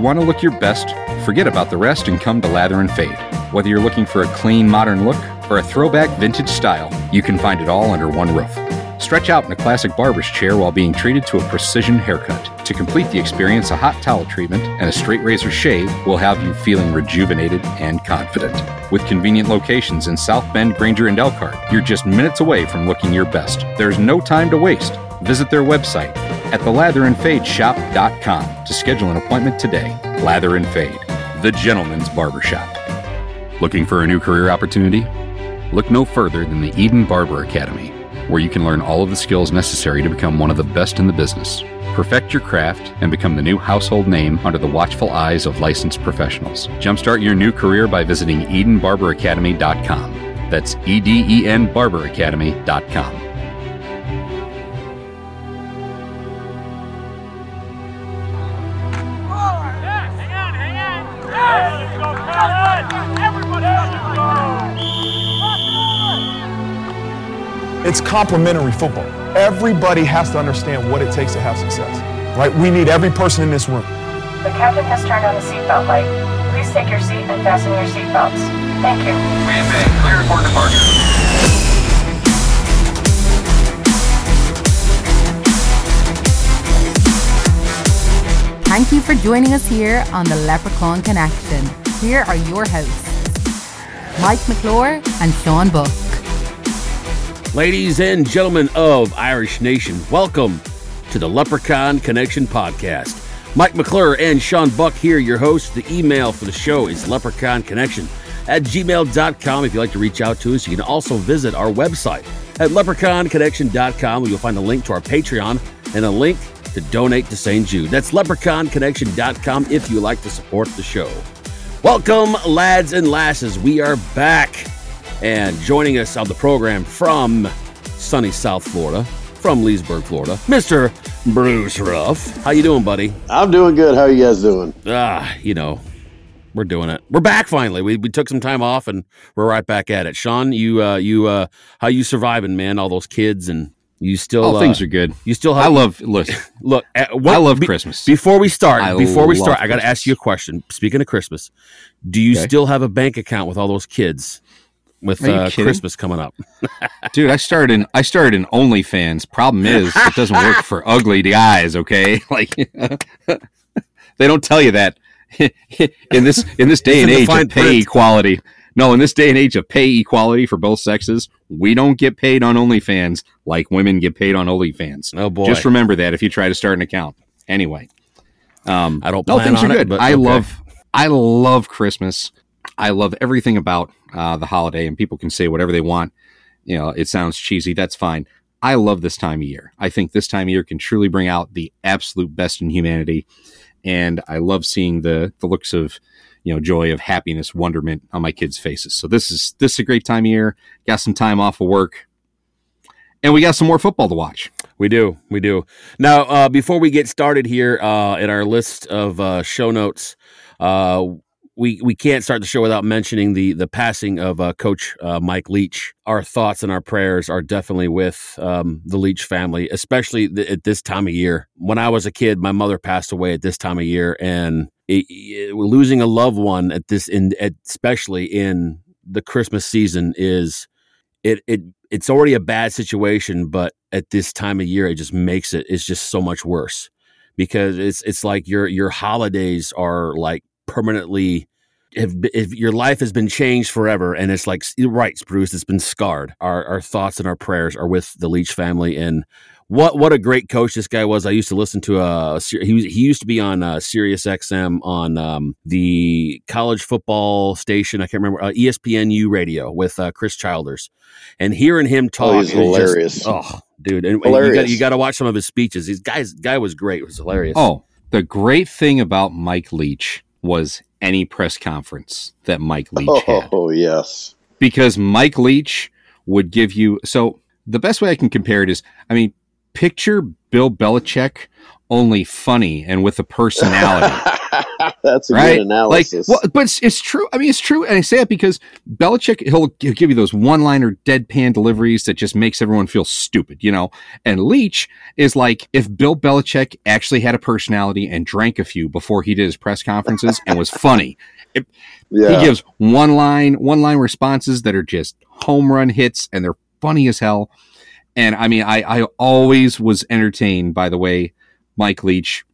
you want to look your best, forget about the rest and come to Lather and Fade. Whether you're looking for a clean, modern look or a throwback vintage style, you can find it all under one roof. Stretch out in a classic barber's chair while being treated to a precision haircut. To complete the experience, a hot towel treatment and a straight razor shave will have you feeling rejuvenated and confident. With convenient locations in South Bend, Granger, and Elkhart, you're just minutes away from looking your best. There's no time to waste. Visit their website at thelatherandsfadeshop.com to schedule an appointment today. Lather and Fade, the gentleman's barbershop. Looking for a new career opportunity? Look no further than the Eden Barber Academy where you can learn all of the skills necessary to become one of the best in the business. Perfect your craft and become the new household name under the watchful eyes of licensed professionals. Jumpstart your new career by visiting EdenBarberAcademy.com. That's E D E N BarberAcademy.com. It's complementary football. Everybody has to understand what it takes to have success, right? We need every person in this room. The captain has turned on the seatbelt light. Please take your seat and fasten your seatbelts. Thank you. Green Bay, cleared for departure. Thank you for joining us here on the Leprechaun Connection. Here are your hosts, Mike McClure and Sean Buck. Ladies and gentlemen of Irish Nation, welcome to the Leprechaun Connection podcast. Mike McClure and Sean Buck here, your hosts. The email for the show is leprechaunconnection at gmail.com. If you'd like to reach out to us, you can also visit our website at leprechaunconnection.com where you'll find a link to our Patreon and a link to donate to St. Jude. That's leprechaunconnection.com if you like to support the show. Welcome, lads and lasses. We are back. And joining us on the program from sunny South Florida, from Leesburg, Florida, Mr. Bruce Ruff. How you doing, buddy? I'm doing good. How are you guys doing? Ah, you know, we're doing it. We're back finally. We, we took some time off and we're right back at it. Sean, you uh you uh how you surviving, man? All those kids and you still All uh, things are good. You still have I love look. look. uh, what- I love be- Christmas. Before we start, I before we love start, I got to ask you a question. Speaking of Christmas, do you Okay. still have a bank account with all those kids with uh. Christmas coming up? Dude, I started in I started in OnlyFans. Problem is, it doesn't work for ugly guys. Okay, like they don't tell you that in this in this day and age of pay print. equality. No, in this day and age of pay equality for both sexes, we don't get paid on OnlyFans like women get paid on OnlyFans. Oh boy, Just remember that if you try to start an account. Anyway, um, I don't no, things on are it, good. but I okay. love I love Christmas. I love everything about uh, the holiday, and people can say whatever they want. You know, it sounds cheesy. That's fine. I love this time of year. I think this time of year can truly bring out the absolute best in humanity, and I love seeing the the looks of you know joy, of happiness, wonderment on my kids' faces. So this is this is a great time of year. Got some time off of work, and we got some more football to watch. We do, we do. Now, uh, before we get started here uh, in our list of uh, show notes, uh, we we can't start the show without mentioning the the passing of uh, Coach uh, Mike Leach. Our thoughts and our prayers are definitely with um, the Leach family, especially th- at this time of year. When I was a kid, my mother passed away at this time of year, and it, it- losing a loved one at this, in at, especially in the Christmas season, is it it it's already a bad situation, but at this time of year, it just makes it it's just so much worse because it's it's like your your holidays are like permanently have if your life has been changed forever and it's like right bruce it's been scarred. Our our thoughts and our prayers are with the leach family. And what what a great coach this guy was. I used to listen to uh he was, he used to be on uh, sirius xm on um the college football station. I can't remember uh, espnu radio with uh, chris childers. And hearing him talk Oh, he's is just- hilarious. oh dude. And, and you got Hilarious. you got to watch some of his speeches. These guys guy was great. It was hilarious. Oh, the great thing about Mike Leach was any press conference that Mike Leach oh, had. Oh, yes. Because Mike Leach would give you so the best way I can compare it is I mean, picture Bill Belichick only funny and with a personality. That's a right? good analysis. Like, well, but it's, it's true. I mean, it's true, and I say it because Belichick he'll, he'll give you those one-liner deadpan deliveries that just makes everyone feel stupid, you know. And Leach is like if Bill Belichick actually had a personality and drank a few before he did his press conferences and was funny. It, yeah. He gives one line, one line responses that are just home run hits, and they're funny as hell. And I mean, I, I always was entertained by the way Mike Leach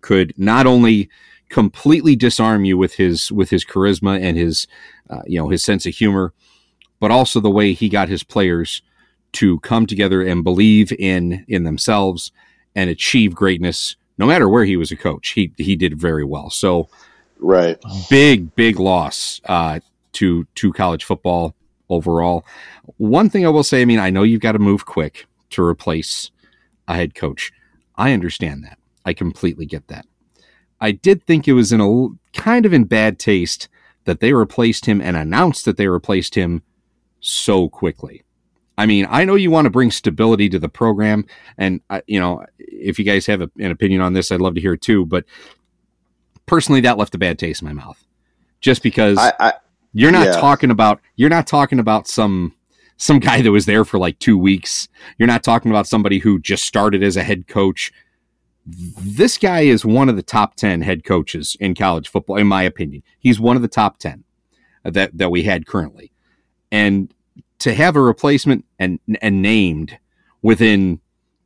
could not only completely disarm you with his with his charisma and his uh, you know his sense of humor, but also the way he got his players to come together and believe in in themselves and achieve greatness. No matter where he was a coach, he he did very well. So, right, big big loss uh, to to college football overall. One thing I will say, I mean, I know you've got to move quick to replace a head coach. I understand that. I completely get that. I did think it was in a kind of in bad taste that they replaced him and announced that they replaced him so quickly. I mean, I know you want to bring stability to the program, and uh, you know, if you guys have a, an opinion on this, I'd love to hear it too. But personally, that left a bad taste in my mouth, just because I, I, you're not yeah. talking about you're not talking about some some guy that was there for like two weeks. You're not talking about somebody who just started as a head coach. This guy is one of the top 10 head coaches in college football in my opinion. He's one of the top 10 that that we had currently. And to have a replacement and and named within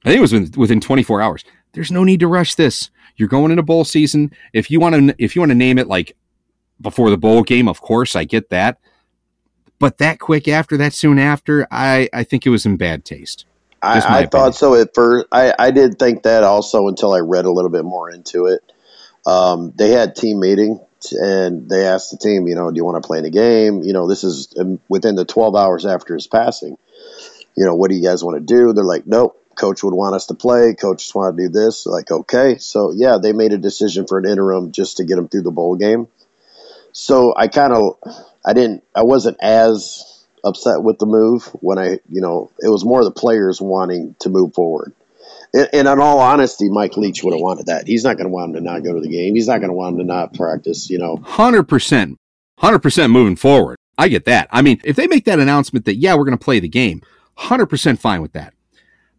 i think it was within, within 24 hours there's no need to rush this. You're going into bowl season. If you want to if you want to name it like before the bowl game of course i get that but that quick after that soon after i i think it was in bad taste I, I thought so at first. I, I did think that also until I read a little bit more into it. Um, they had team meeting and they asked the team, you know, do you want to play in the game? You know, this is within the 12 hours after his passing. You know, what do you guys want to do? They're like, nope. Coach would want us to play. Coaches want to do this. Like, okay. So, yeah, they made a decision for an interim just to get them through the bowl game. So I kind of, I didn't, I wasn't as upset with the move when I, you know, it was more the players wanting to move forward. And, in all honesty, Mike Leach would have wanted that. He's not going to want him to not go to the game. He's not going to want him to not practice, you know. 100%. 100% moving forward. I get that. I mean, if they make that announcement that, yeah, we're going to play the game, 100% fine with that.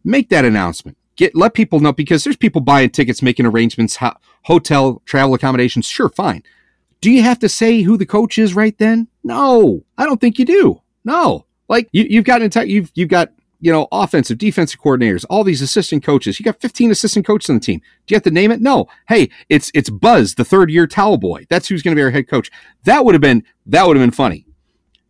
Make that announcement. Get let people know because there's people buying tickets, making arrangements, ho- hotel, travel accommodations. Sure, fine. Do you have to say who the coach is right then? No, I don't think you do. No, like you, you've got entire, you've you've got you know offensive, defensive coordinators, all these assistant coaches. You got 15 assistant coaches on the team. Do you have to name it? No. Hey, it's it's Buzz, the third year towel boy. That's who's going to be our head coach. That would have been that would have been funny.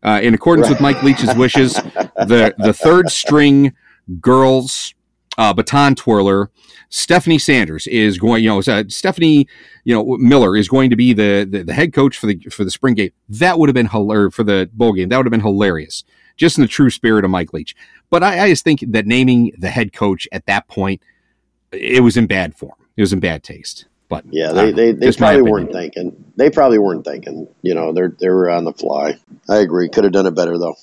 Uh, in accordance with Mike Leach's wishes, the the third string girls uh, baton twirler Stephanie Sanders is going. You know, uh, Stephanie, you know Miller is going to be the, the, the head coach for the for the spring game. That would have been hilarious for the bowl game. That would have been hilarious, just in the true spirit of Mike Leach. But I, I just think that naming the head coach at that point, it was in bad form. It was in bad taste. But yeah, they they, they probably weren't thinking. They probably weren't thinking. You know, they're they were on the fly. I agree. Could have done it better though.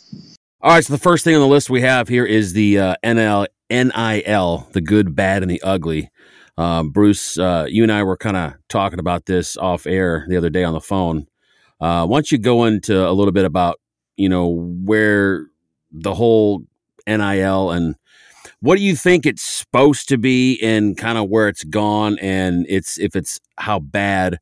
All right, so the first thing on the list we have here is the uh, NL NIL, the good, bad, and the ugly. Um, Bruce, uh, you and I were kind of talking about this off air the other day on the phone. Uh, why don't you go into a little bit about, you know, where the whole NIL and what do you think it's supposed to be and kind of where it's gone and it's if it's how bad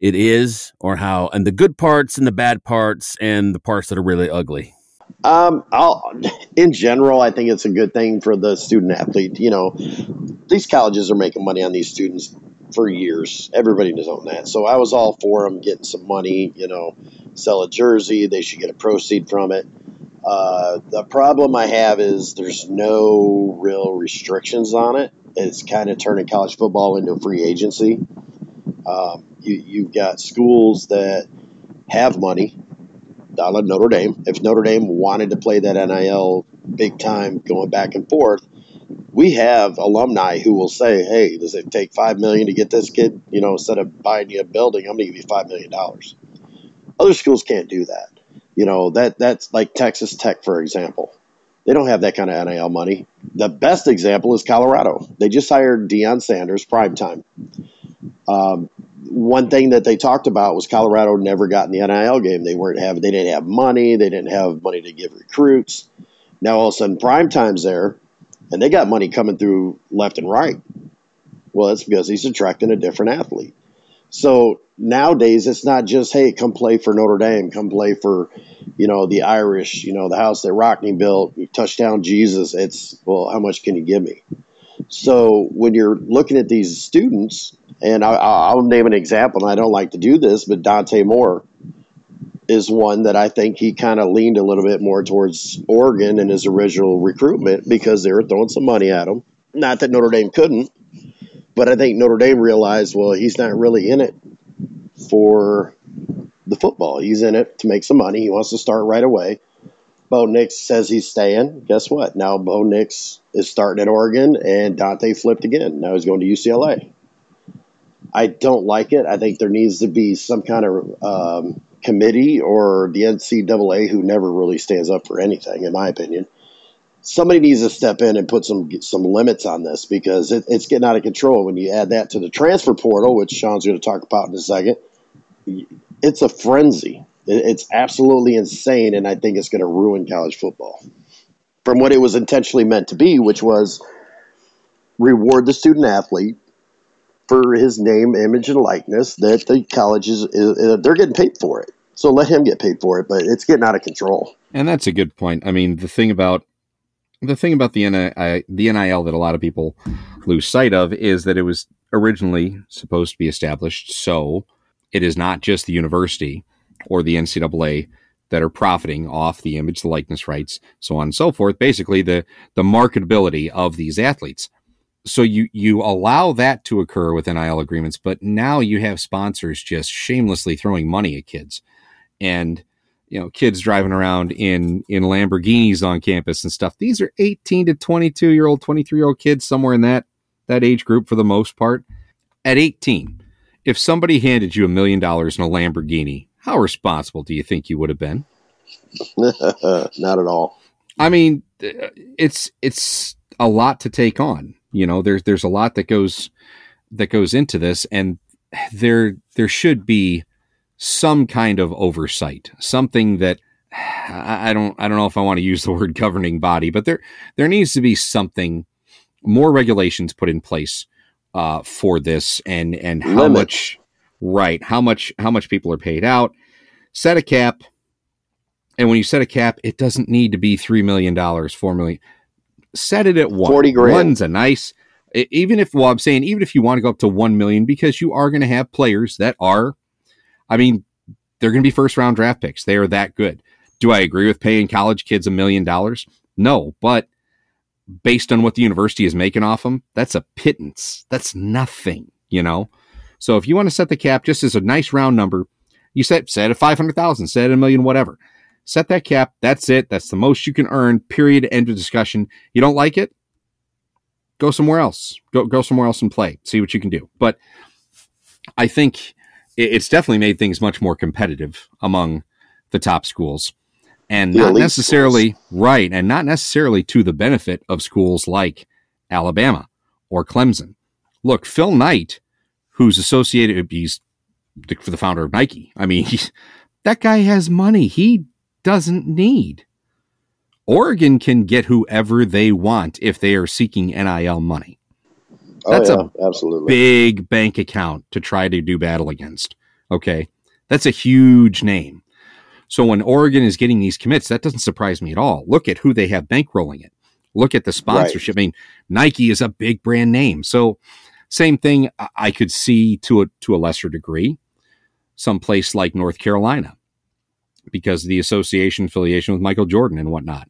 it is or how and the good parts and the bad parts and the parts that are really ugly. Um, I'll, in general, I think it's a good thing for the student athlete. You know, these colleges are making money on these students for years. Everybody knows on that. So I was all for them getting some money. You know, sell a jersey, they should get a proceed from it. Uh, the problem I have is there's no real restrictions on it. It's kind of turning college football into a free agency. Um, you, you've got schools that have money dollar Notre Dame. If Notre Dame wanted to play that NIL big time going back and forth, we have alumni who will say, "Hey, does it take five million to get this kid? You know, instead of buying you a building, I'm going to give you five million dollars." Other schools can't do that. You know that that's like Texas Tech, for example. They don't have that kind of NIL money. The best example is Colorado. They just hired Deion Sanders prime time. Um, one thing that they talked about was Colorado never got in the NIL game. They weren't having, they didn't have money. They didn't have money to give recruits. Now all of a sudden, prime time's there, and they got money coming through left and right. Well, that's because he's attracting a different athlete. So nowadays, it's not just hey, come play for Notre Dame, come play for, you know, the Irish, you know, the house that Rockne built, touchdown Jesus. It's well, how much can you give me? So when you're looking at these students, and I, will name an example, and I don't like to do this, but Dante Moore is one that I think he kind of leaned a little bit more towards Oregon in his original recruitment because they were throwing some money at him. Not that Notre Dame couldn't, but I think Notre Dame realized, well, he's not really in it for the football. He's in it to make some money. He wants to start right away. Bo Nix says he's staying. Guess what? Now Bo Nix is starting at Oregon, and Dante flipped again. Now he's going to UCLA. I don't like it. I think there needs to be some kind of um, committee or the NCAA who never really stands up for anything, in my opinion. Somebody needs to step in and put some some limits on this because it, it's getting out of control. When you add that to the transfer portal, which Sean's going to talk about in a second, it's a frenzy. It, it's absolutely insane, and I think it's going to ruin college football from what it was intentionally meant to be, which was reward the student athlete for his name, image, and likeness that the colleges they're getting paid for it. So let him get paid for it, but it's getting out of control. And that's a good point. I mean, the thing about the thing about the NIL, the NIL that a lot of people lose sight of is that it was originally supposed to be established so it is not just the university or the NCAA that are profiting off the image, the likeness rights, so on and so forth. Basically, the the marketability of these athletes so you you allow that to occur with NIL agreements, but now you have sponsors just shamelessly throwing money at kids, and you know kids driving around in in Lamborghinis on campus and stuff. These are eighteen to twenty two year old, twenty three year old kids somewhere in that that age group for the most part. At eighteen, if somebody handed you a million dollars in a Lamborghini, how responsible do you think you would have been? Not at all. I mean, it's it's a lot to take on you know, there's there's a lot that goes that goes into this, and there there should be some kind of oversight, something that I don't I don't know if I want to use the word governing body, but there there needs to be something more regulations put in place uh, for this, and and how Limit. much right how much how much people are paid out. Set a cap, and when you set a cap, it doesn't need to be three million dollars, four million set it at one. 40 grand. One's a nice, even if, well, I'm saying, even if you want to go up to 1 million, because you are going to have players that are, I mean, they're going to be first round draft picks. They are that good. Do I agree with paying college kids a million dollars? No, but based on what the university is making off them, that's a pittance. That's nothing, you know? So if you want to set the cap just as a nice round number, you set set at 500,000, set at a million, whatever set that cap. That's it. That's the most you can earn. Period. End of discussion. You don't like it? Go somewhere else. Go go somewhere else and play. See what you can do. But I think it's definitely made things much more competitive among the top schools, and the not necessarily schools. right, and not necessarily to the benefit of schools like Alabama or Clemson. Look, Phil Knight, who's associated, he's the, the founder of Nike. I mean, that guy has money. He doesn't need. Oregon can get whoever they want if they are seeking NIL money. Oh, That's oh, yeah, a absolutely big bank account to try to do battle against. Okay. That's a huge name. So when Oregon is getting these commits, that doesn't surprise me at all. Look at who they have bankrolling it. Look at the sponsorship. Right. I mean, Nike is a big brand name. So same thing I could see to a to a lesser degree, some place like North Carolina because the association affiliation with Michael Jordan and whatnot.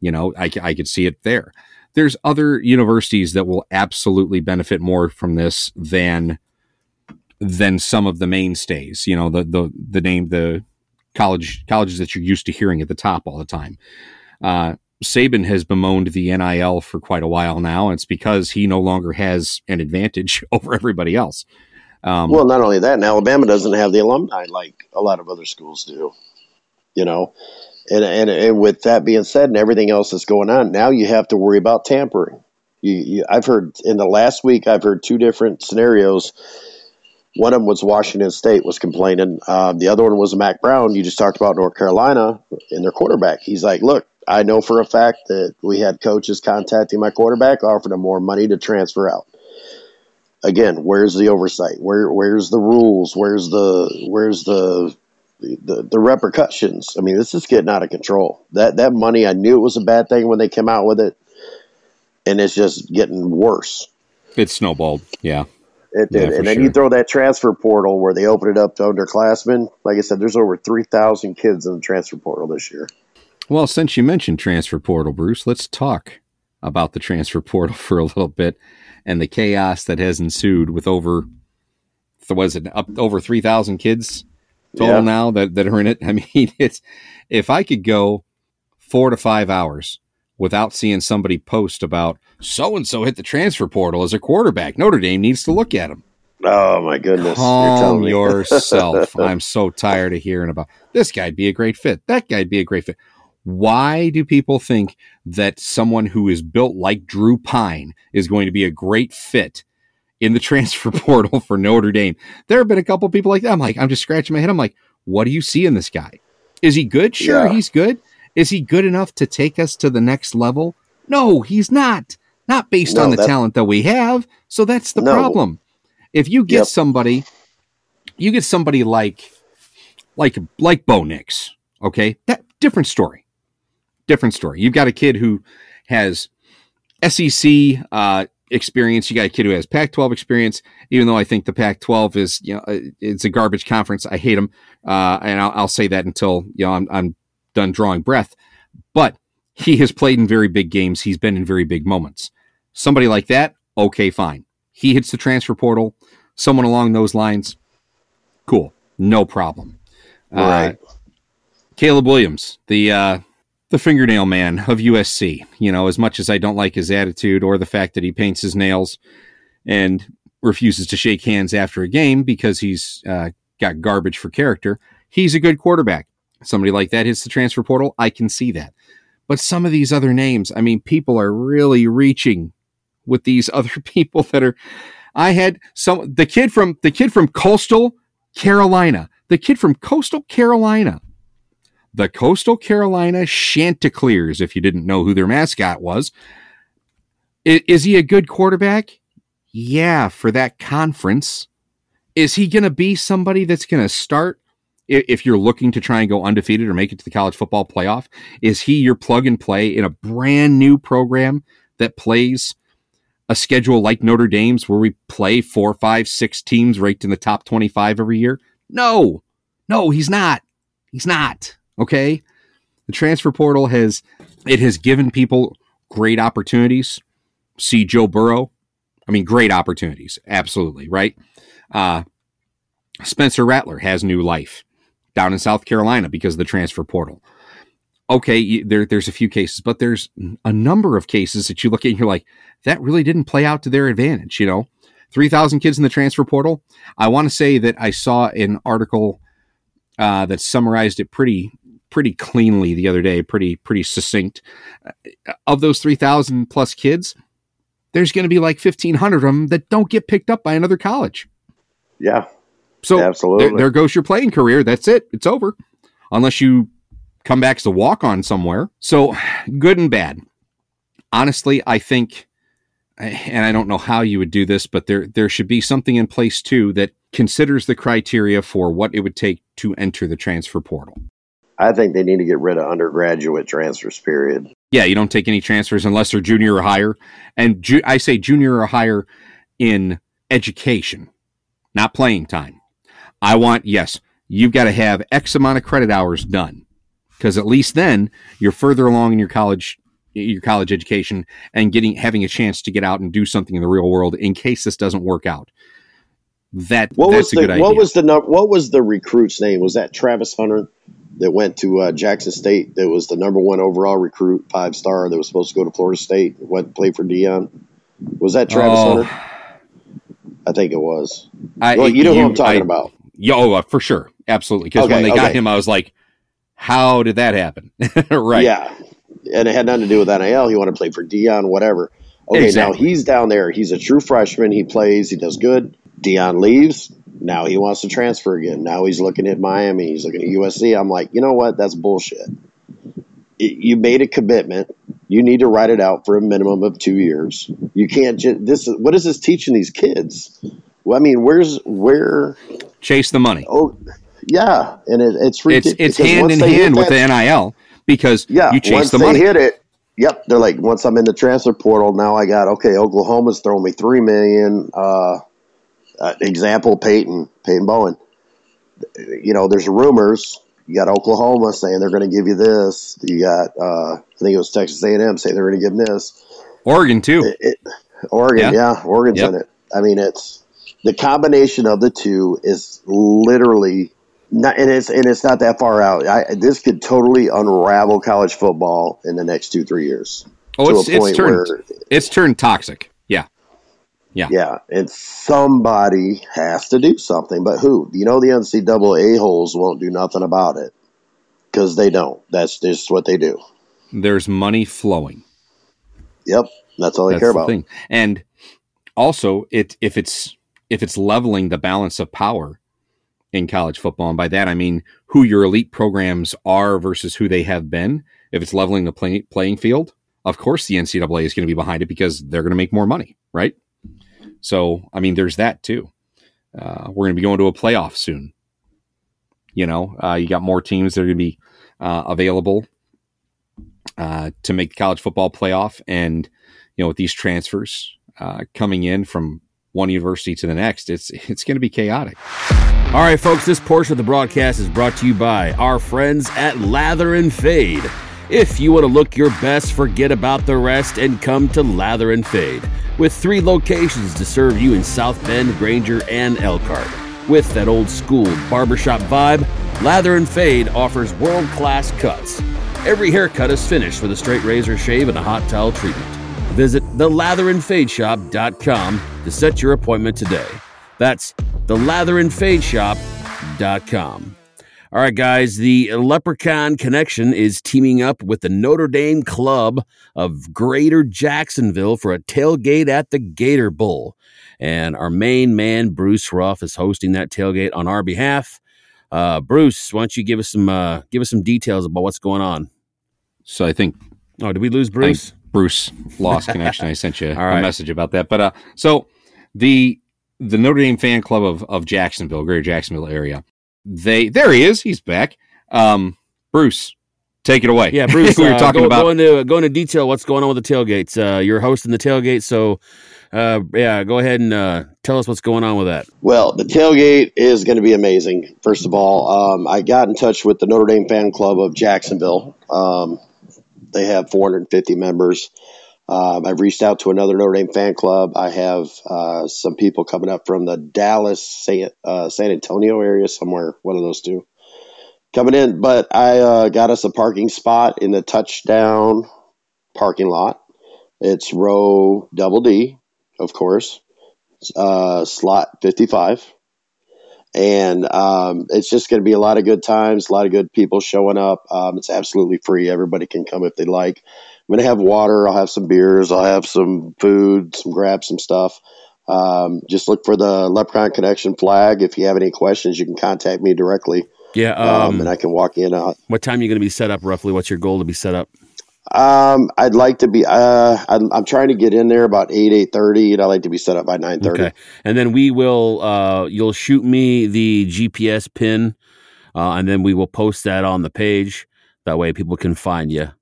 You know, I, I could see it there. There's other universities that will absolutely benefit more from this than than some of the mainstays. You know, the the the name the college colleges that you're used to hearing at the top all the time. Uh, Saban has bemoaned the NIL for quite a while now. And it's because he no longer has an advantage over everybody else. Um, well, not only that, and Alabama doesn't have the alumni like a lot of other schools do. You know, And, and and with that being said, and everything else that's going on, now you have to worry about tampering. You, you, I've heard in the last week, I've heard two different scenarios. One of them was Washington State was complaining. Um, the other one was Mack Brown. You just talked about North Carolina and their quarterback. He's like, look, I know for a fact that we had coaches contacting my quarterback, offering him more money to transfer out. Again, where's the oversight? Where where's the rules? Where's the where's the the, the repercussions? I mean, this is getting out of control. That that money, I knew it was a bad thing when they came out with it, and it's just getting worse. It snowballed. Yeah. It did. for and then sure. you throw that transfer portal where they open it up to underclassmen. Like I said, there's over 3,000 kids in the transfer portal this year. Well, since you mentioned transfer portal, Bruce, let's talk about the transfer portal for a little bit and the chaos that has ensued with over was it up over 3,000 kids total Yeah. now that, that are in it. I mean, it's if I could go 4 to 5 hours without seeing somebody post about so and so hit the transfer portal as a quarterback, Notre Dame needs to look at him. Oh, my goodness. You're telling Calm yourself. I'm so tired of hearing about this guy'd be a great fit. That guy'd be a great fit. Why do people think that someone who is built like Drew Pyne is going to be a great fit in the transfer portal for Notre Dame? There have been a couple people like that. I'm like, I'm just scratching my head. I'm like, what do you see in this guy? Is he good? Sure, Yeah. he's good. Is he good enough to take us to the next level? No, he's not. Not based No, on the that- talent that we have. So that's the No. problem. If you get Yep. somebody, you get somebody like like like Bo Nix, okay? That different story. Different story. You've got a kid who has SEC uh, experience. You got a kid who has Pac-12 experience. Even though I think the Pac-12 is, you know, uh, it's a garbage conference. I hate them, uh, and I'll, I'll say that until you know I'm, I'm done drawing breath. But he has played in very big games. He's been in very big moments. Somebody like that, okay, fine. He hits the transfer portal. Someone along those lines, cool, no problem. Right. Uh, Caleb Williams, the uh, the fingernail man of USC. You know, as much as I don't like his attitude or the fact that he paints his nails and refuses to shake hands after a game because he's uh, got garbage for character, he's a good quarterback. Somebody like that hits the transfer portal. I can see that. But some of these other names, I mean, people are really reaching with these other people that are. I had some the kid from the kid from Coastal Carolina, the kid from Coastal Carolina, the Coastal Carolina Chanticleers. If you didn't know who their mascot was, I- is he a good quarterback? Yeah, for that conference. Is he going to be somebody that's going to start if you're looking to try and go undefeated or make it to the college football playoff? Is he your plug and play in a brand new program that plays a schedule like Notre Dame's where we play four, five, six teams ranked in the top 25 every year? No, no, he's not. He's not. Okay. The transfer portal has, it has given people great opportunities. See Joe Burrow. I mean, great opportunities. Absolutely. Right. Uh, Spencer Rattler has new life down in South Carolina because of the transfer portal. Okay, there, there's a few cases, but there's a number of cases that you look at and you're like, that really didn't play out to their advantage. You know, 3,000 kids in the transfer portal. I want to say that I saw an article uh, that summarized it pretty pretty cleanly the other day, pretty pretty succinct. Uh, Of those 3,000 plus kids, there's going to be like 1,500 of them that don't get picked up by another college. Yeah. So Absolutely. there, there goes your playing career. That's it. It's over. Unless you come back as a walk on somewhere. So good and bad. Honestly, I think, and I don't know how you would do this, but there there should be something in place too that considers the criteria for what it would take to enter the transfer portal. I think they need to get rid of undergraduate transfers, period. Yeah, you don't take any transfers unless they're junior or higher. And ju- I say junior or higher in education, not playing time. I want, yes, you've got to have X amount of credit hours done because at least then you're further along in your college your college education and getting having a chance to get out and do something in the real world in case this doesn't work out. That What that's was a the good idea. what was the what was the recruit's name? Was that Travis Hunter that went to uh, Jackson State? That was the number one overall recruit, five star. That was supposed to go to Florida State. Went and played for Deion. Was that Travis Oh. Hunter? I think it was. I, Well, you know who I'm talking I- about. Yeah, oh, uh, for sure, absolutely. Because when Okay, they got him, I was like, How did that happen? right. Yeah. And it had nothing to do with NIL. He wanted to play for Deion, whatever. Okay, Exactly. now he's down there. He's a true freshman. He plays. He does good. Deion leaves. Now he wants to transfer again. Now he's looking at Miami. He's looking at USC. I'm like, you know what? That's bullshit. It- You made a commitment. You need to write it out for a minimum of two years. You can't just this. is What is this teaching these kids? Well, I mean, where's where? Chase the money. Oh, yeah, and it, it's It's ridiculous. it's because hand in hand with that- the NIL because yeah, you chase once the they money. hit it, yep, they're like, once I'm in the transfer portal, now I got okay. Oklahoma's throwing me three million. Uh, uh, example, Peyton, Peyton Bowen. You know, there's rumors. You got Oklahoma saying they're going to give you this. You got, uh, I think it was Texas A&M saying they're going to give them this. Oregon too. It, it, Oregon, Yeah. yeah, Oregon's Yep. in it. I mean, it's the combination of the two is literally not, and it's and it's not that far out. I, this could totally unravel college football in the next two three years. oh, it's it's turned where- it's turned toxic. Yeah. Yeah, and somebody has to do something. But who? You know, the NCAA holes won't do nothing about it because they don't. That's just what they do. There's money flowing. Yep, that's all they That's care the about. thing. And also, it if it's if it's leveling the balance of power in college football, and by that I mean who your elite programs are versus who they have been. If it's leveling the play, playing field, of course the NCAA is going to be behind it because they're going to make more money, right? So, I mean, there's that too. Uh, we're going to be going to a playoff soon. You know, uh, you got more teams that are going to be uh, available uh, to make the college football playoff, and you know, with these transfers uh, coming in from one university to the next, it's it's going to be chaotic. All right, folks, this portion of the broadcast is brought to you by our friends at Lather and Fade. If you want to look your best, forget about the rest and come to Lather and Fade. With three locations to serve you in South Bend, Granger, and Elkhart. With that old school barbershop vibe, Lather and Fade offers world class cuts. Every haircut is finished with a straight razor shave and a hot towel treatment. Visit thelatheranfadeshop.com to set your appointment today. That's thelatheranfadeshop.com. All right, guys, the Leprechaun Connection is teaming up with the Notre Dame Club of Greater Jacksonville for a tailgate at the Gator Bowl. And our main man, Bruce Ruff, is hosting that tailgate on our behalf. Uh, Bruce, why don't you give us some uh, give us some details about what's going on? So I think Oh, did we lose Bruce? Bruce lost connection. I sent you right. a message about that. But uh, so the the Notre Dame fan club of of Jacksonville, Greater Jacksonville area, they there he is. He's back. Um, Bruce, take it away. Yeah, Bruce. we were uh, talking go, about go into go into detail what's going on with the tailgates. Uh, you're hosting the tailgate, so uh, yeah, go ahead and uh, tell us what's going on with that. Well, the tailgate is going to be amazing. First of all, um, I got in touch with the Notre Dame fan club of Jacksonville. Um, they have 450 members. Um, I've reached out to another Notre Dame fan club. I have uh, some people coming up from the Dallas, San, uh, San Antonio area, somewhere, one of those two, coming in. But I uh, got us a parking spot in the touchdown parking lot. It's row double D, of course uh, slot 55. And um, it's just going to be a lot of good times, a lot of good people showing up. Um, it's absolutely free. Everybody can come if they like. I'm going to have water. I'll have some beers. I'll have some food, some grab some stuff. Um, just look for the Leprechaun Connection flag. If you have any questions, you can contact me directly, Yeah. um, Um, and I can walk in. Uh, what time are you going to be set up roughly? What's your goal to be set up? um, I'd like to be. Uh, I'm, I'm trying to get in there about eight eight thirty, and I like to be set up by nine thirty. Okay, and then we will. Uh, you'll shoot me the GPS pin, uh, and then we will post that on the page. That way, people can find you.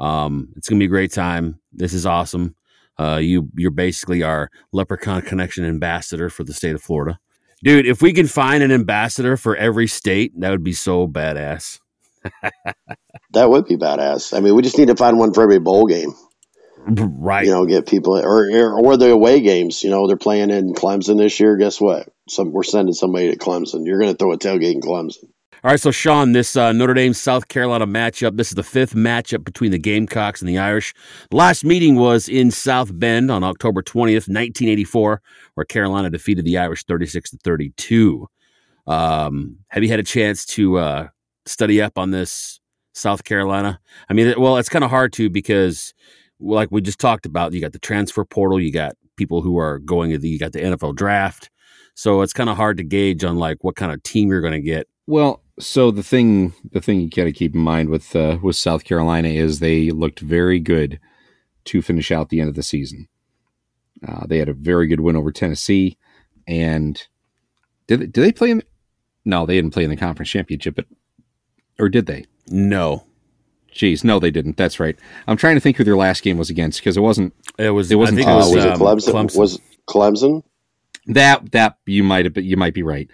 Um, it's gonna be a great time. This is awesome. Uh, you you're basically our Leprechaun Connection ambassador for the state of Florida, dude. If we can find an ambassador for every state, that would be so badass. That would be badass. I mean, we just need to find one for every bowl game. Right. You know, get people or or the away games. You know, they're playing in Clemson this year. Guess what? Some we're sending somebody to Clemson. You're going to throw a tailgate in Clemson. All right, so Sean, this uh, Notre Dame South Carolina matchup. This is the fifth matchup between the Gamecocks and the Irish. Last meeting was in South Bend on October twentieth, nineteen eighty four, where Carolina defeated the Irish thirty six to thirty two. Um, have you had a chance to uh, study up on this South Carolina. I mean, well, it's kind of hard to because, like we just talked about, you got the transfer portal, you got people who are going to the, you got the NFL draft, so it's kind of hard to gauge on like what kind of team you're going to get. Well, so the thing the thing you got to keep in mind with uh, with South Carolina is they looked very good to finish out the end of the season. Uh, they had a very good win over Tennessee, and did they, did they play in? No, they didn't play in the conference championship, but or did they? No, Jeez, no, they didn't. That's right. I'm trying to think who their last game was against because it wasn't. it was. It wasn't I think Uh, it was, was it um, Clemson? Clemson. Was Clemson? That that you might have, you might be right.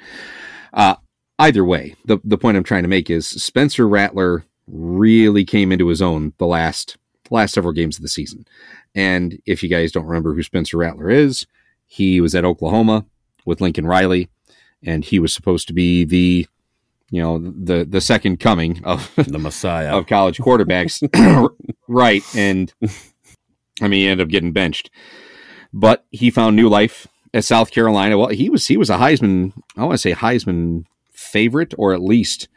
Uh, either way, the the point I'm trying to make is Spencer Rattler really came into his own the last last several games of the season. And if you guys don't remember who Spencer Rattler is, he was at Oklahoma with Lincoln Riley, and he was supposed to be the you know the the second coming of the Messiah. of college quarterbacks. right. And I mean, he ended up getting benched. But he found new life at South Carolina. Well, he was he was a Heisman, I want to say Heisman favorite, or at least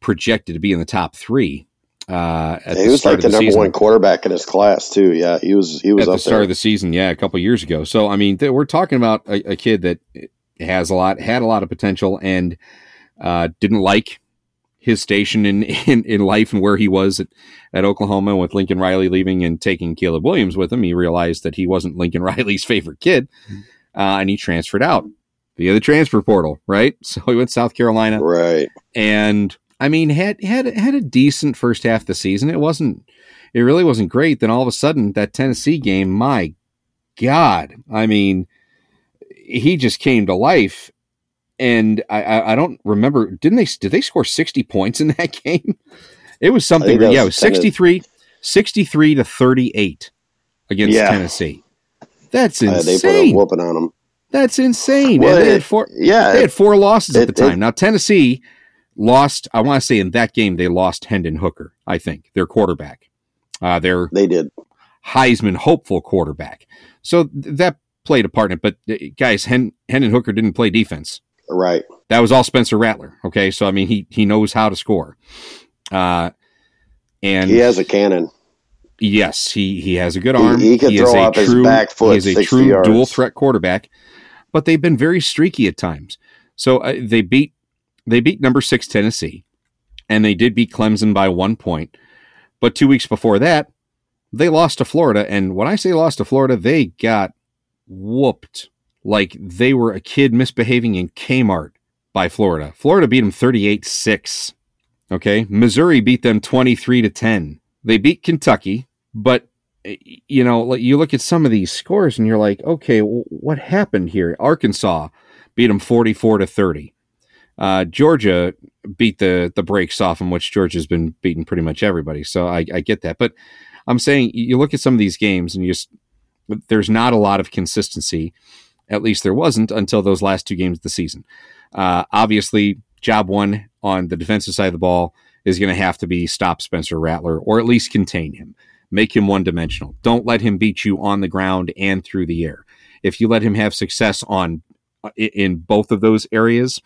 projected to be in the top three. Uh, at he the was like the, the number season. one quarterback in his class too. Yeah, he was. He was at the start there. of the season, yeah, a couple years ago. So I mean, th- we're talking about a, a kid that has a lot, had a lot of potential, and uh, didn't like his station in, in in life and where he was at, at Oklahoma with Lincoln Riley leaving and taking Caleb Williams with him. He realized that he wasn't Lincoln Riley's favorite kid, uh, and he transferred out via the transfer portal. Right, so he went to South Carolina right. and I mean had had had a decent first half of the season. It wasn't it really wasn't great. Then all of a sudden that Tennessee game, my God, I mean, he just came to life. And I, I, I don't remember. Didn't they? Did they score sixty points in that game? It was something. that Yeah, it was was 63, 63 to thirty-eight against Yeah. Tennessee. That's Uh, they put a whooping on him. That's insane. Well, they had four. Yeah, They had four losses at the time. it- now Tennessee lost. I want to say in that game they lost Hendon Hooker. I think their quarterback, uh, their they did. Heisman hopeful quarterback. So th- that played a part in it. But uh, guys, Hen- Hendon Hooker didn't play defense. Right. That was all Spencer Rattler. Okay, so I mean he he knows how to score. Uh, and He has a cannon. Yes, he he has a good arm. he can is throw a off his true, back foot He is a true yards. dual threat quarterback, but they've been very streaky at times. So uh, they beat they beat number six Tennessee, and they did beat Clemson by one point. But two weeks before that, they lost to Florida, and when I say lost to Florida, they got whooped like they were a kid misbehaving in Kmart by Florida. Florida beat them 38-6. Okay? Missouri beat them 23 to 10. They beat Kentucky, but you know, like, you look at some of these scores and you're like, okay, w- what happened here? Arkansas beat them 44 to 30. Uh, Georgia beat the the brakes off them, which Georgia's been beating pretty much everybody. So I, I get that, but I'm saying you look at some of these games and you just there's not a lot of consistency. At least there wasn't until those last two games of the season. Uh, obviously, job one on the defensive side of the ball is going to have to be stop Spencer Rattler or at least contain him, make him one dimensional. Don't let him beat you on the ground and through the air. If you let him have success on in both of those areas,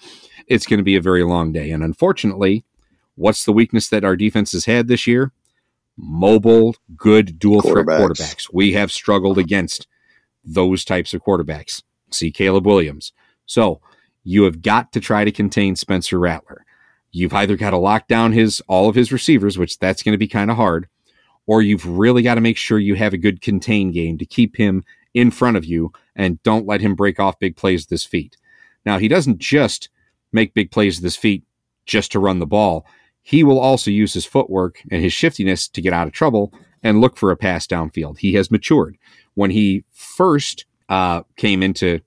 it's going to be a very long day. And unfortunately, what's the weakness that our defense has had this year? Mobile, good dual threat Quarterbacks. quarterbacks. We have struggled against those types of quarterbacks. See Caleb Williams. So you have got to try to contain Spencer Rattler. You've either got to lock down his all of his receivers, which that's going to be kind of hard, or you've really got to make sure you have a good contain game to keep him in front of you and don't let him break off big plays with his feet. Now, he doesn't just make big plays with his feet just to run the ball. He will also use his footwork and his shiftiness to get out of trouble and look for a pass downfield. He has matured. When he first uh, came into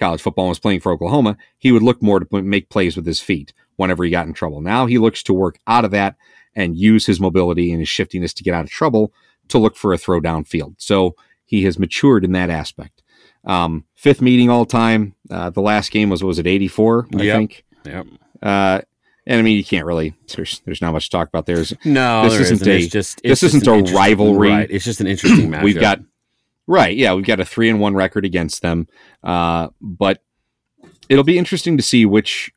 college football and was playing for Oklahoma, he would look more to make plays with his feet whenever he got in trouble. Now he looks to work out of that and use his mobility and his shiftiness to get out of trouble to look for a throw downfield. So he has matured in that aspect. Um, fifth meeting all time. Uh, the last game was was it eighty four? I Yep. think. Yep. Uh, and I mean, you can't really. There's there's not much to talk about. There's No, This there isn't isn't. It's a- just this just isn't a rivalry. Right. It's just an interesting match. we've got right. Yeah, we've got a three and one record against them. Uh, but it'll be interesting to see which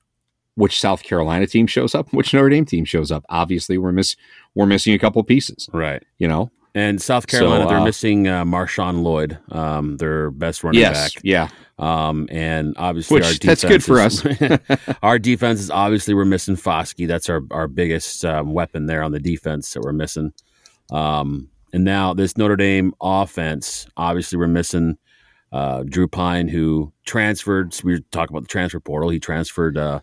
which South Carolina team shows up, which Notre Dame team shows up. Obviously, we're miss we're missing a couple pieces. Right. You know. And South Carolina, So, they're uh, missing uh, Marshawn Lloyd, um, their best running Yes. back. Yeah. Um, and obviously, Which- our that's good for defense is- our defense is obviously we're missing Foskey. That's our our biggest um, weapon there on the defense that we're missing. Um, and now this Notre Dame offense, obviously, we're missing uh, Drew Pyne, who transferred. So we were talking about the transfer portal. He transferred uh,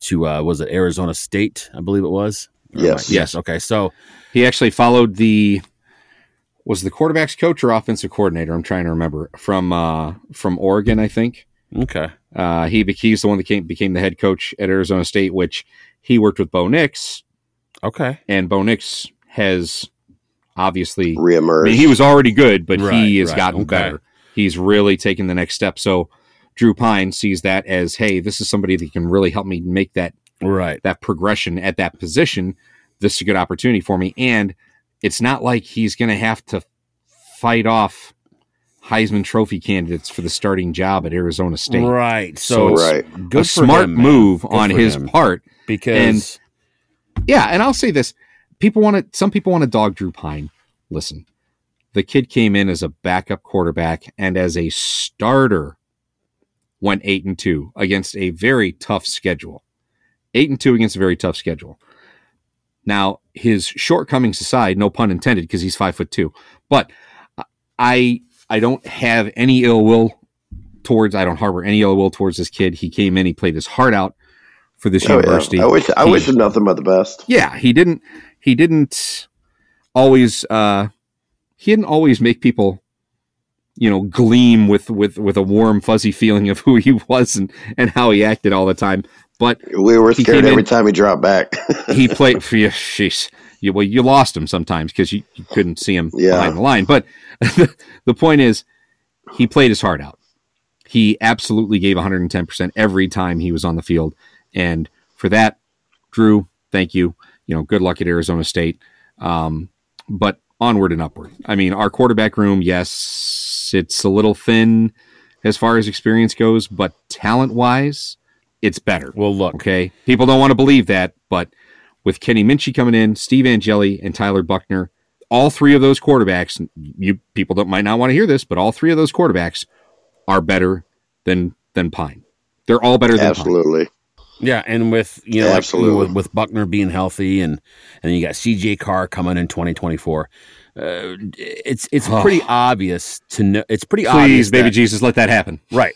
to uh, was it Arizona State? I believe it was. Or I- Yes. yes. Okay. So He actually followed the was the quarterbacks coach or offensive coordinator. I'm trying to remember from uh, from Oregon, I think. okay. Uh, he he's the one that came, became the head coach at Arizona State, which he worked with Bo Nix, Okay. and Bo Nix has obviously. I Reemerge. mean, he was already good, but Right, he has right, gotten okay. better. He's really taken the next step. So Drew Pyne sees that as, hey, this is somebody that can really help me make that Right. that progression at that position. This is a good opportunity for me, and it's not like he's going to have to fight off Heisman Trophy candidates for the starting job at Arizona State. Right. So So, it's Right. good a for smart him, move Good on his him. part. because Yeah, and I'll say this: people want to. Some people want to dog Drew Pyne. Listen, the kid came in as a backup quarterback and as a starter went eight and two against a very tough schedule. Eight and two against a very tough schedule. Now, his shortcomings aside, no pun intended, because he's five foot two. But I I don't have any ill will towards I don't harbor any ill will towards this kid. He came in, he played his heart out for this Oh, yeah. university. I wish I He- wish him nothing but the best. yeah, he didn't he didn't always uh he didn't always make people you know gleam with with with a warm fuzzy feeling of who he was and and how he acted all the time. But We were scared every in- time he dropped back. he played for you sheesh. You well you lost him sometimes because you, you couldn't see him Yeah. behind the line. But the point is he played his heart out. He absolutely gave 110% every time he was on the field. And for that drew thank you. You know good luck at arizona state. Um, but onward and upward. I mean our quarterback room yes it's a little thin as far as experience goes but talent wise it's better well, look, Okay. People don't want to believe that, but with Kenny Minchey coming in, Steve Angeli, and Tyler Buchner, all three of those quarterbacks, you people that might not want to hear this, but all three of those quarterbacks are better than than Pyne. They're all better than Pyne. Absolutely. yeah, and with you know, like, Absolutely. with, with Buchner being healthy, and and then you got C.J. Carr coming in twenty twenty four. Uh, it's it's Oh. pretty obvious to know. It's pretty obvious, Please, baby that- Jesus, let that happen. right?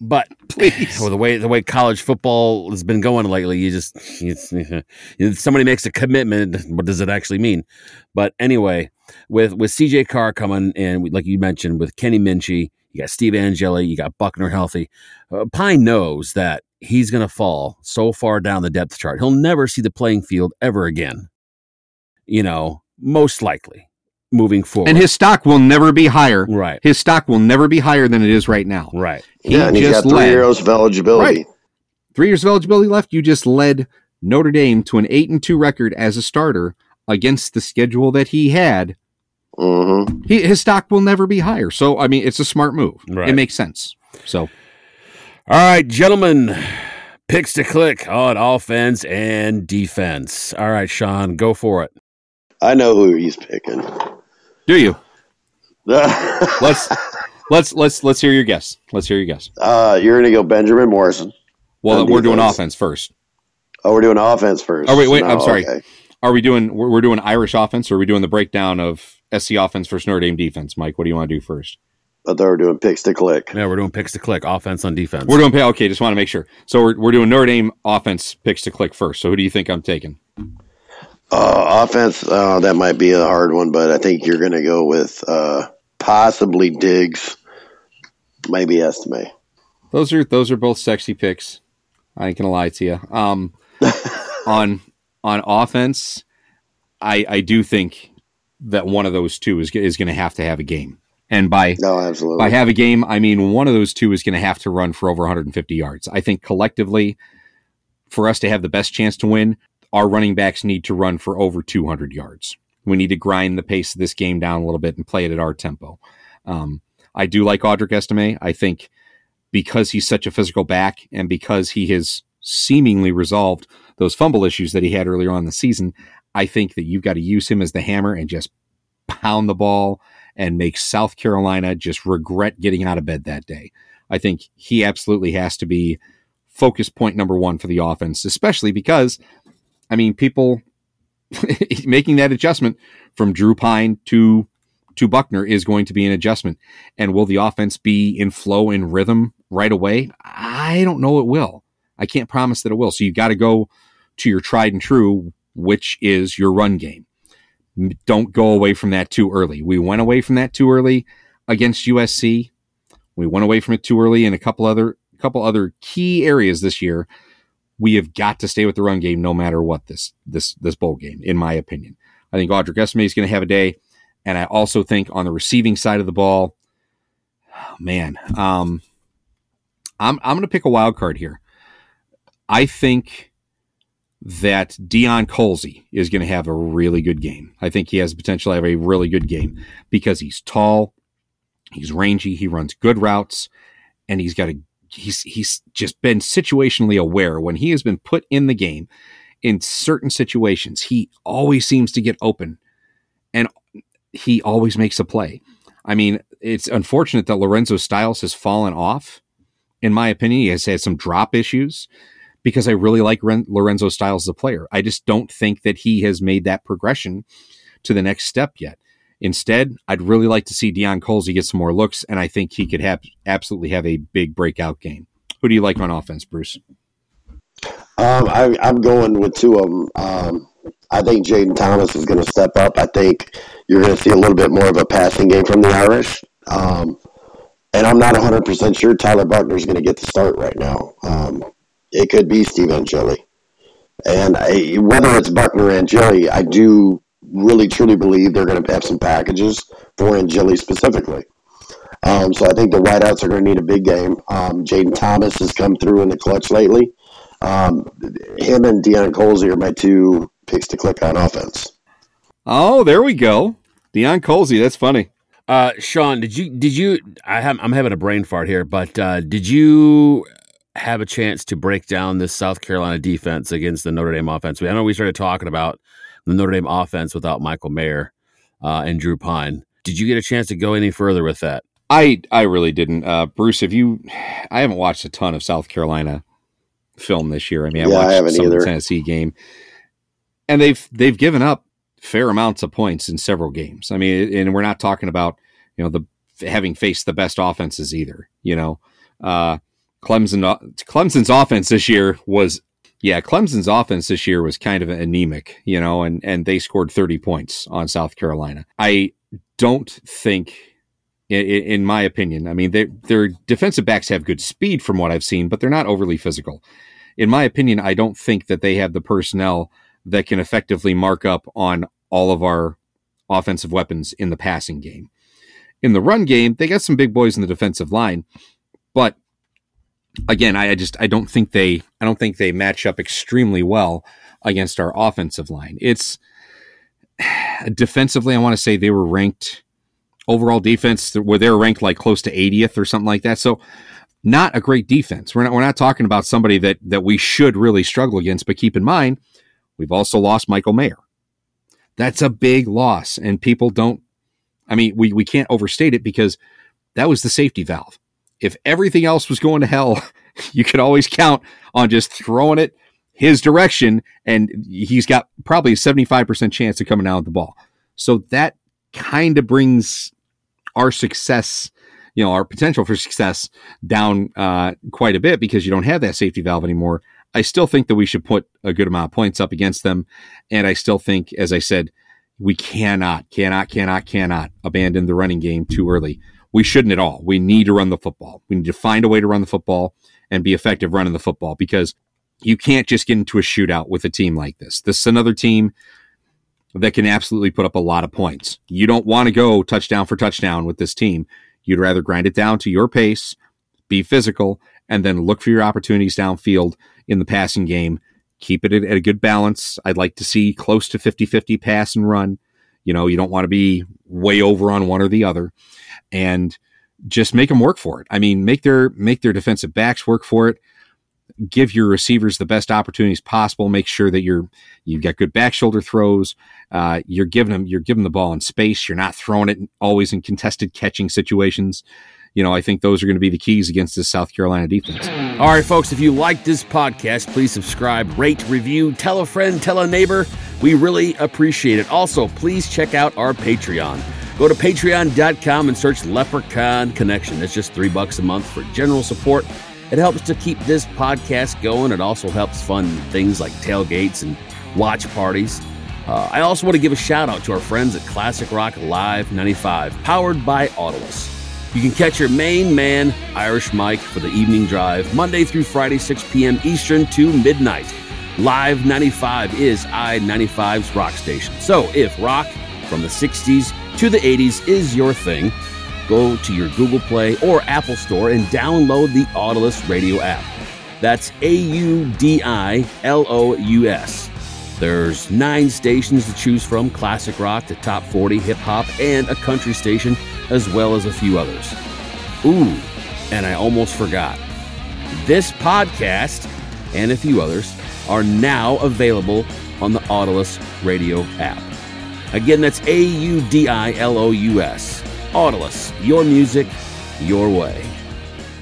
But Please. well, the way the way college football has been going lately, you just you somebody makes a commitment. What does it actually mean? But anyway, with with CJ Carr coming and like you mentioned with Kenny Minchey, you got Steve Angeli, you got Buchner healthy. Uh, Pyne knows that he's going to fall so far down the depth chart, he'll never see the playing field ever again. You know, most likely moving forward. And his stock will never be higher. right, His stock will never be higher than it is right now. right, He yeah, and he's just got three led years of eligibility. Right. three years of eligibility left. You just led Notre Dame to an eight and two record as a starter against the schedule that he had. hmm He, his stock will never be higher. So I mean, it's a smart move. Right. It makes sense. So All right, gentlemen. Picks to click on offense and defense. All right, Sean, go for it. I know who he's picking. Do you? Let's. Let's let's let's let's hear your guess. Let's hear your guess. Uh, you're gonna go Benjamin Morrison. Well, we're doing offense first. Oh, we're doing offense first. Oh, wait, wait, No, I'm sorry. okay. Are we doing? We're, we're doing Irish offense, or are we doing the breakdown of SC offense versus Notre Dame defense? Mike, what do you want to do first? I thought we were doing picks to click. Yeah, we're doing picks to click, offense on defense. We're doing pay. Okay, just want to make sure. So we're we're doing Notre Dame offense picks to click first. So who do you think I'm taking? Uh, offense, uh, that might be a hard one, but I think you're gonna go with uh, possibly Diggs, maybe Estime. Those are those are both sexy picks. I ain't gonna lie to you. Um, on on offense, I I do think that one of those two is is going to have to have a game, and by No, absolutely. by have a game, I mean one of those two is going to have to run for over 150 yards. I think collectively, for us to have the best chance to win, our running backs need to run for over 200 yards. We need to grind the pace of this game down a little bit and play it at our tempo. Um, I do like Audric Estime. I think because he's such a physical back and because he has seemingly resolved those fumble issues that he had earlier on in the season. I think that you've got to use him as the hammer and just pound the ball and make South Carolina just regret getting out of bed that day. I think he absolutely has to be focus point number one for the offense, especially because, I mean, people making that adjustment from Drew Pyne to to Buchner is going to be an adjustment. And will the offense be in flow and rhythm right away? I don't know it will. I can't promise that it will. So you've got to go to your tried and true, which is your run game. Don't go away from that too early. We went away from that too early against USC. We went away from it too early in a couple other couple other key areas this year. We have got to stay with the run game no matter what this this this bowl game, in my opinion. I think Audric Estime is going to have a day, and I also think on the receiving side of the ball, oh, man, um, I'm I'm going to pick a wild card here. I think that Deion Colzie is going to have a really good game. I think he has the potential to have a really good game because he's tall, he's rangy, he runs good routes, and he's got a he's he's just been situationally aware when he has been put in the game in certain situations. He always seems to get open, and he always makes a play. I mean, it's unfortunate that Lorenzo Styles has fallen off. In my opinion, he has had some drop issues because I really like Ren- Lorenzo Styles as a player. I just don't think that he has made that progression to the next step yet. Instead, I'd really like to see Deion Colzie get some more looks, and I think he could have absolutely have a big breakout game. Who do you like on offense, Bruce? Um, I, am going with two of them. Um, I think Jayden Thomas is going to step up. I think you're going to see a little bit more of a passing game from the Irish. Um, and I'm not 100% sure Tyler Buchner is going to get the start right now. Um, it could be Steve Angeli. And I, whether it's Buchner or Angeli, I do really truly believe they're going to have some packages for Angeli specifically. Um, so I think the wideouts are going to need a big game. Um, Jayden Thomas has come through in the clutch lately. Um, him and Deion Colzie are my two picks to click on offense. Oh, there we go. Deion Colzie, that's funny. Uh, Sean, did you did you? I have, I'm having a brain fart here, but uh, did you have a chance to break down this South Carolina defense against the Notre Dame offense. I know we started talking about the Notre Dame offense without Michael Mayer uh, and Drew Pyne. Did you get a chance to go any further with that? I I really didn't. Uh, Bruce, have you? I haven't watched a ton of South Carolina film this year. I mean, I yeah, watched I some either. of the Tennessee game, and they've they've given up fair amounts of points in several games. I mean, and we're not talking about you know the having faced the best offenses either. You know, uh, Clemson Clemson's offense this year was yeah, Clemson's offense this year was kind of anemic, you know, and and they scored 30 points on South Carolina. I don't think in, my opinion, I mean, they, their defensive backs have good speed from what I've seen, but they're not overly physical. In my opinion, I don't think that they have the personnel that can effectively mark up on all of our offensive weapons in the passing game. In the run game, they got some big boys in the defensive line, but again, I, I just I don't think they I don't think they match up extremely well against our offensive line. It's defensively, I want to say they were ranked overall defense where they're ranked like close to 80th or something like that. So not a great defense. We're not we're not talking about somebody that that we should really struggle against, but keep in mind, we've also lost Michael Mayer. That's a big loss and people don't I mean, we we can't overstate it because that was the safety valve if everything else was going to hell, you could always count on just throwing it his direction, and he's got probably a 75% chance of coming out with the ball. So that kind of brings our success, you know, our potential for success down uh, quite a bit because you don't have that safety valve anymore. I still think that we should put a good amount of points up against them. And I still think, as I said, we cannot, cannot, cannot, cannot abandon the running game too early we shouldn't at all. We need to run the football. We need to find a way to run the football and be effective running the football because you can't just get into a shootout with a team like this. This is another team that can absolutely put up a lot of points. You don't want to go touchdown for touchdown with this team. You'd rather grind it down to your pace, be physical, and then look for your opportunities downfield in the passing game. Keep it at a good balance. I'd like to see close to 50 50 pass and run. You know, you don't want to be way over on one or the other and just make them work for it. I mean, make their make their defensive backs work for it. give your receivers the best opportunities possible. Make sure that you're you've got good back shoulder throws. Uh, you're giving them you're giving the ball in space. You're not throwing it always in contested catching situations. You know, I think those are going to be the keys against this South Carolina defense. All right, folks, if you like this podcast, please subscribe, rate, review, tell a friend, tell a neighbor. We really appreciate it. Also, please check out our Patreon. Go to patreon.com and search Leprechaun Connection. It's just three bucks a month for general support. It helps to keep this podcast going. It also helps fund things like tailgates and watch parties. Uh, I also want to give a shout out to our friends at Classic Rock Live 95, powered by Autolus. You can catch your main man, Irish Mike, for the evening drive, Monday through Friday, 6 p.m. Eastern to midnight. Live 95 is I 95's rock station. So if rock from the 60s to the 80s is your thing, go to your Google Play or Apple Store and download the Autolus radio app. That's A U D I L O U S. There's nine stations to choose from classic rock to top 40, hip hop, and a country station, as well as a few others. Ooh, and I almost forgot. This podcast and a few others are now available on the Autolus radio app. Again, that's A U D I L O U S. Autolus, your music, your way.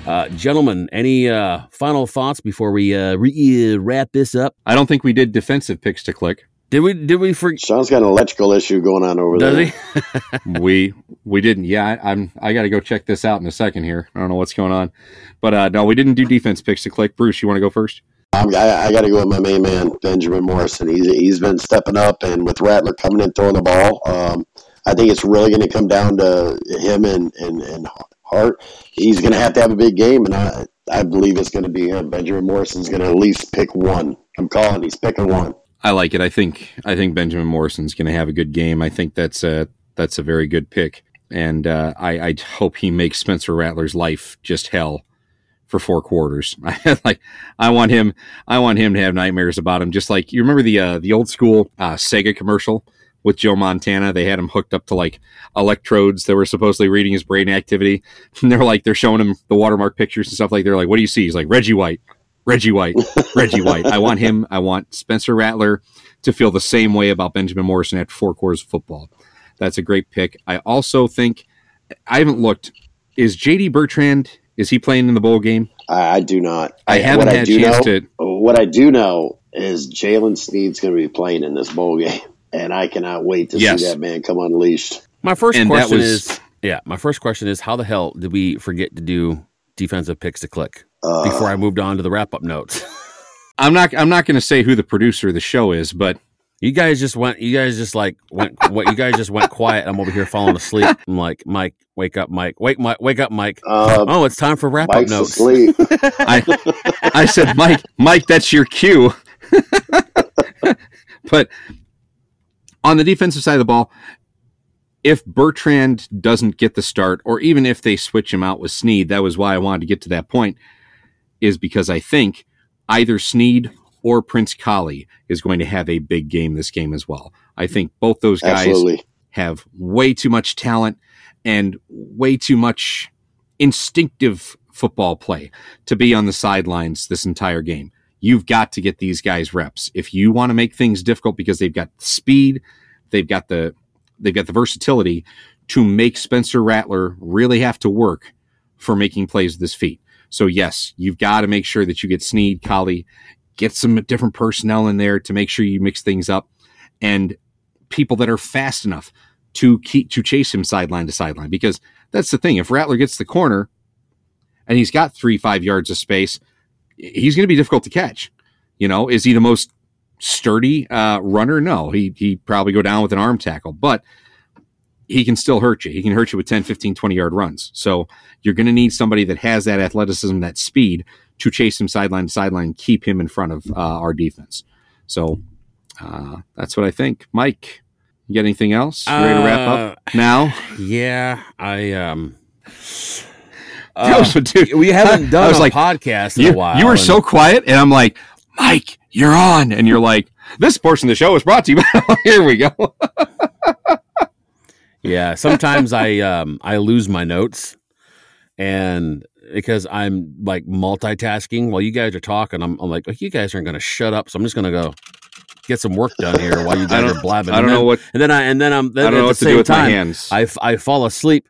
Uh, gentlemen, any uh, final thoughts before we uh, re- wrap this up? I don't think we did defensive picks to click. Did we? Did we forget? Sean's got an electrical issue going on over Does there. Does he? we we didn't. Yeah, I, I'm. I got to go check this out in a second here. I don't know what's going on, but uh, no, we didn't do defense picks to click. Bruce, you want to go first? I'm, I, I got to go with my main man, Benjamin Morrison. He's, he's been stepping up, and with Rattler coming in throwing the ball, um, I think it's really going to come down to him and, and, and Hart. He's going to have to have a big game, and I, I believe it's going to be him. Benjamin Morrison's going to at least pick one. I'm calling. He's picking one. I like it. I think I think Benjamin Morrison's going to have a good game. I think that's a that's a very good pick, and uh, I, I hope he makes Spencer Rattler's life just hell for four quarters. Like I want him. I want him to have nightmares about him. Just like you remember the uh, the old school uh, Sega commercial with Joe Montana. They had him hooked up to like electrodes that were supposedly reading his brain activity. And they're like they're showing him the watermark pictures and stuff like. They're like, "What do you see?" He's like, "Reggie White." Reggie White, Reggie White. I want him. I want Spencer Rattler to feel the same way about Benjamin Morrison after four quarters of football. That's a great pick. I also think I haven't looked. Is JD Bertrand? Is he playing in the bowl game? I, I do not. I haven't what had a do chance know, to. What I do know is Jaylen Sneed's going to be playing in this bowl game, and I cannot wait to Yes. see that man come unleashed. My first And question was- is yeah. My first question is how the hell did we forget to do defensive picks to click Uh, before I moved on to the wrap up notes? I'm not. I'm not going to say who the producer of the show is, but You guys just went. You guys just like went. what you guys just went quiet. I'm over here falling asleep. I'm like, Mike, wake up, Mike. Wake, Mike, wake up, Mike. uh, Oh, it's time for wrap up notes. asleep. I I said, Mike, Mike, that's your cue. but on the defensive side of the ball, if Bertrand doesn't get the start, or even if they switch him out with Sneed, that was why I wanted to get to that point, is because I think either Sneed or Prince Kollie is going to have a big game this game as well. I think both those guys Absolutely. have way too much talent and way too much instinctive football play to be on the sidelines this entire game. You've got to get these guys reps. If you want to make things difficult because they've got the speed, they've got the they've got the versatility to make Spencer Rattler really have to work for making plays with his feet. So yes, you've got to make sure that you get Sneed, Kollie, get some different personnel in there to make sure you mix things up and people that are fast enough to keep to chase him sideline to sideline because that's the thing. If Rattler gets the corner and he's got three, five yards of space, he's going to be difficult to catch. You know, is he the most sturdy uh, runner? No, he he probably go down with an arm tackle, but he can still hurt you. He can hurt you with 10, 15, 20 yard runs. So you're going to need somebody that has that athleticism, that speed to chase him sideline to sideline, keep him in front of uh, our defense. So uh, that's what I think. Mike, you got anything else? You ready to wrap up now? Yeah, I um. What- dude, we haven't I done was a like, podcast in you, a while. you were and- so quiet, and I'm like, Mike, you're on, and you're like, this portion of the show is brought to you. by Here we go. Yeah, sometimes I um I lose my notes, and because I'm like multitasking while you guys are talking. I'm, I'm like, you guys aren't going to shut up, so I'm just going to go get some work done here while you guys are blabbing. I don't and then, know what And then I and then I'm then I don't know what to do with time, my hands. I, f- I fall asleep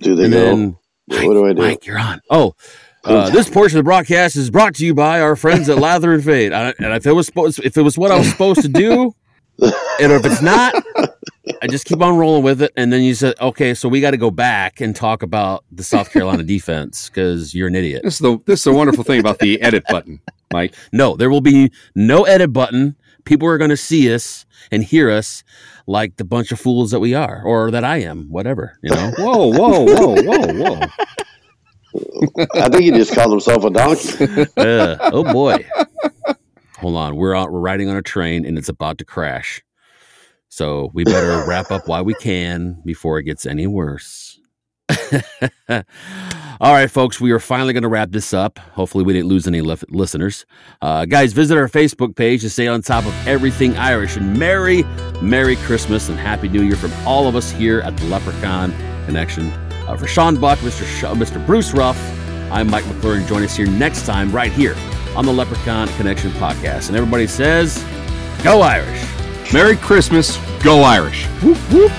Do they and know? then what do I do? Mike, you're on. Oh. Uh, this portion of the broadcast is brought to you by our friends at Lather and Fade. I, and if it was supposed, if it was what I was supposed to do, and if it's not, I just keep on rolling with it. And then you said, okay, so we got to go back and talk about the South Carolina defense because you're an idiot. This is the this is the wonderful thing about the edit button, Mike. No, there will be no edit button. People are going to see us and hear us like the bunch of fools that we are, or that I am, whatever. You know. Whoa, whoa, whoa, whoa, whoa! I think he just called himself a donkey. Uh, oh boy. Hold on, we're on, we're riding on a train and it's about to crash. So we better wrap up while we can before it gets any worse. All right, folks, we are finally going to wrap this up. Hopefully, we didn't lose any lif- listeners. Uh, guys, visit our Facebook page to stay on top of everything Irish. And Merry, Merry Christmas and Happy New Year from all of us here at the Leprechaun Connection. Uh, for Sean Buck, Mr. Sh- Mr. Bruce Ruff, I'm Mike McClure, and join us here next time right here on the Leprechaun Connection podcast. And everybody says, Go Irish! Merry Christmas, go Irish! Whoop, whoop.